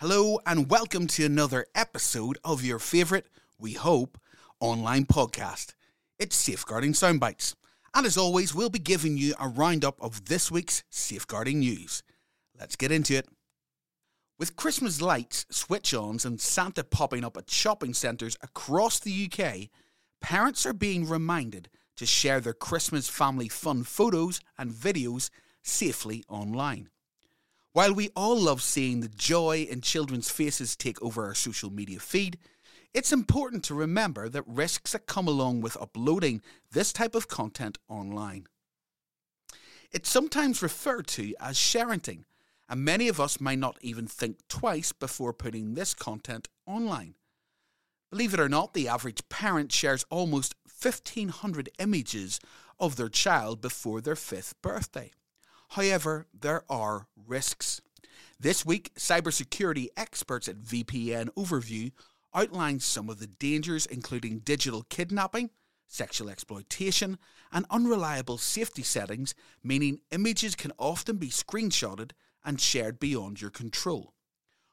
Hello, and welcome to another episode of your favourite, we hope, online podcast. It's Safeguarding Soundbites. And as always, we'll be giving you a roundup of this week's safeguarding news. Let's get into it. With Christmas lights, switch ons, and Santa popping up at shopping centres across the UK, parents are being reminded to share their Christmas family fun photos and videos safely online. While we all love seeing the joy in children's faces take over our social media feed, it's important to remember that risks that come along with uploading this type of content online. It's sometimes referred to as sharenting, and many of us may not even think twice before putting this content online. Believe it or not, the average parent shares almost 1,500 images of their child before their fifth birthday. However, there are risks. This week, cybersecurity experts at VPN Overview outlined some of the dangers, including digital kidnapping, sexual exploitation, and unreliable safety settings, meaning images can often be screenshotted and shared beyond your control.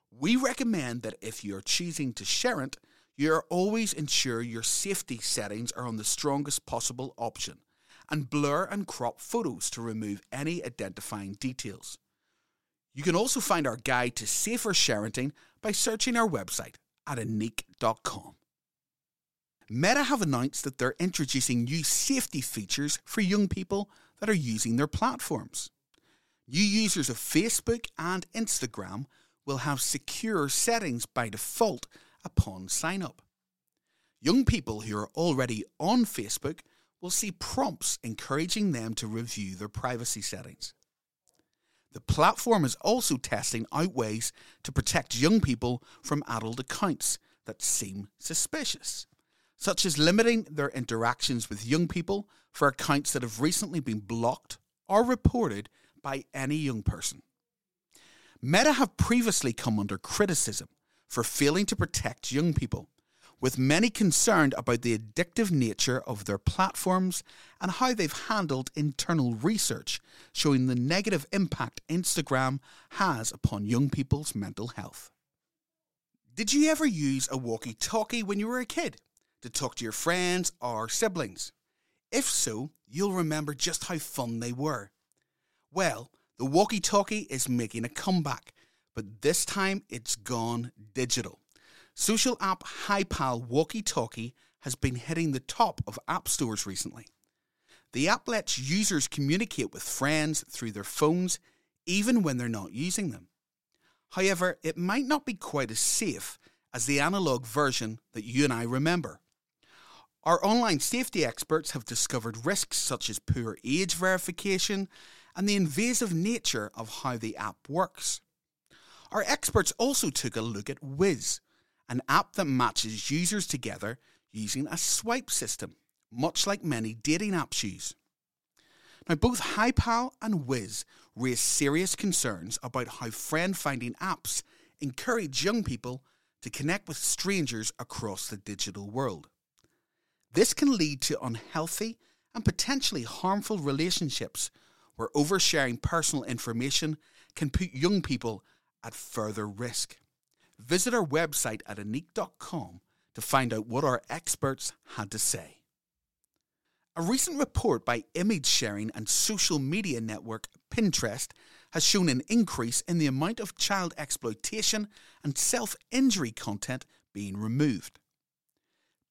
We recommend that if you're choosing to share it, you are always ensure your safety settings are on the strongest possible option and blur and crop photos to remove any identifying details. You can also find our guide to safer sharing by searching our website at ineqe.com. Meta have announced that they're introducing new safety features for young people that are using their platforms. New users of Facebook and Instagram will have secure settings by default upon sign up. Young people who are already on Facebook will see prompts encouraging them to review their privacy settings. The platform is also testing out ways to protect young people from adult accounts that seem suspicious, such as limiting their interactions with young people for accounts that have recently been blocked or reported by any young person. Meta have previously come under criticism for failing to protect young people with many concerned about the addictive nature of their platforms and how they've handled internal research showing the negative impact Instagram has upon young people's mental health. Did you ever use a walkie talkie when you were a kid to talk to your friends or siblings? If so, you'll remember just how fun they were. Well, the walkie talkie is making a comeback, but this time it's gone digital. Social app HiPal Walkie Talkie has been hitting the top of app stores recently. The app lets users communicate with friends through their phones even when they're not using them. However, it might not be quite as safe as the analog version that you and I remember. Our online safety experts have discovered risks such as poor age verification and the invasive nature of how the app works. Our experts also took a look at Wizz, an app that matches users together using a swipe system, much like many dating apps use. Now, both HiPal and Wizz raise serious concerns about how friend finding apps encourage young people to connect with strangers across the digital world. This can lead to unhealthy and potentially harmful relationships where oversharing personal information can put young people at further risk. Visit our website at ineqe.com to find out what our experts had to say. A recent report by image sharing and social media network Pinterest has shown an increase in the amount of child exploitation and self injury content being removed.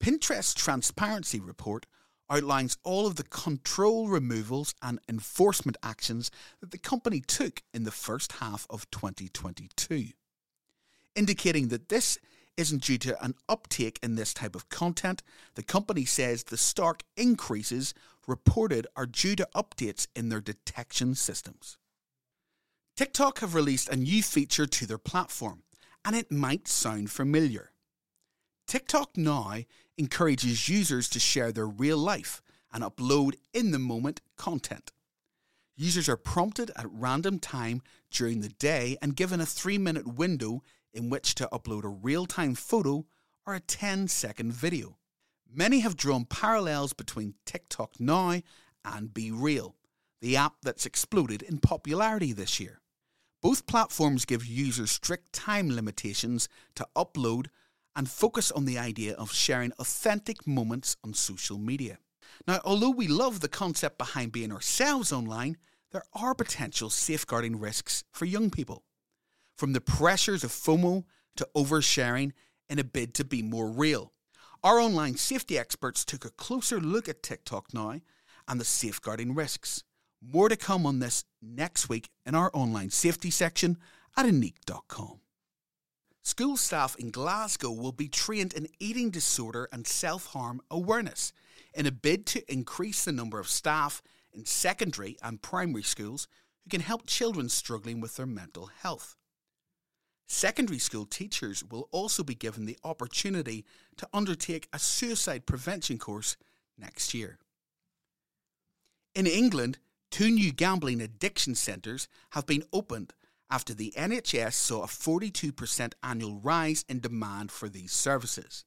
Pinterest's transparency report outlines all of the control removals and enforcement actions that the company took in the first half of 2022 indicating that this isn't due to an uptake in this type of content. The company says the stark increases reported are due to updates in their detection systems. TikTok have released a new feature to their platform, and it might sound familiar. TikTok now encourages users to share their real life and upload in the moment content. Users are prompted at random time during the day and given a three minute window in which to upload a real time photo or a 10 second video. Many have drawn parallels between TikTok Now and BeReal, the app that's exploded in popularity this year. Both platforms give users strict time limitations to upload and focus on the idea of sharing authentic moments on social media. Now, although we love the concept behind being ourselves online, there are potential safeguarding risks for young people. From the pressures of FOMO to oversharing in a bid to be more real. Our online safety experts took a closer look at TikTok now and the safeguarding risks. More to come on this next week in our online safety section at ineqe.com. School staff in Glasgow will be trained in eating disorder and self harm awareness in a bid to increase the number of staff in secondary and primary schools who can help children struggling with their mental health. Secondary school teachers will also be given the opportunity to undertake a suicide prevention course next year. In England, two new gambling addiction centres have been opened after the NHS saw a 42% annual rise in demand for these services.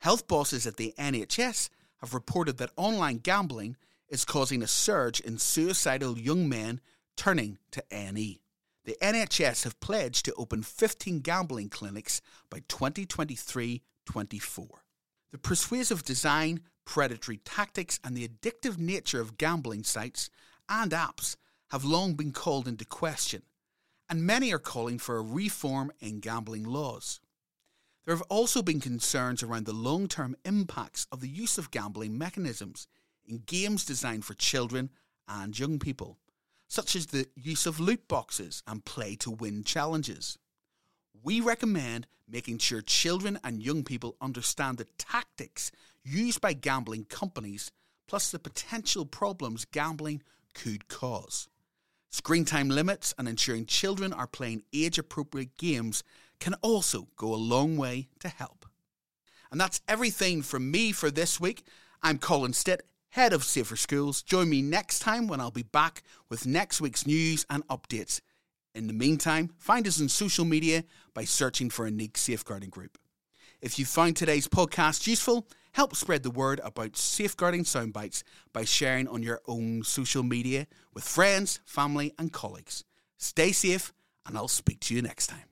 Health bosses at the NHS have reported that online gambling is causing a surge in suicidal young men turning to NE the NHS have pledged to open 15 gambling clinics by 2023 24. The persuasive design, predatory tactics, and the addictive nature of gambling sites and apps have long been called into question, and many are calling for a reform in gambling laws. There have also been concerns around the long term impacts of the use of gambling mechanisms in games designed for children and young people such as the use of loot boxes and play to win challenges. We recommend making sure children and young people understand the tactics used by gambling companies, plus the potential problems gambling could cause. Screen time limits and ensuring children are playing age appropriate games can also go a long way to help. And that's everything from me for this week. I'm Colin Stitt head of Safer Schools. Join me next time when I'll be back with next week's news and updates. In the meantime, find us on social media by searching for Ineqe Safeguarding Group. If you found today's podcast useful, help spread the word about safeguarding soundbites by sharing on your own social media with friends, family, and colleagues. Stay safe, and I'll speak to you next time.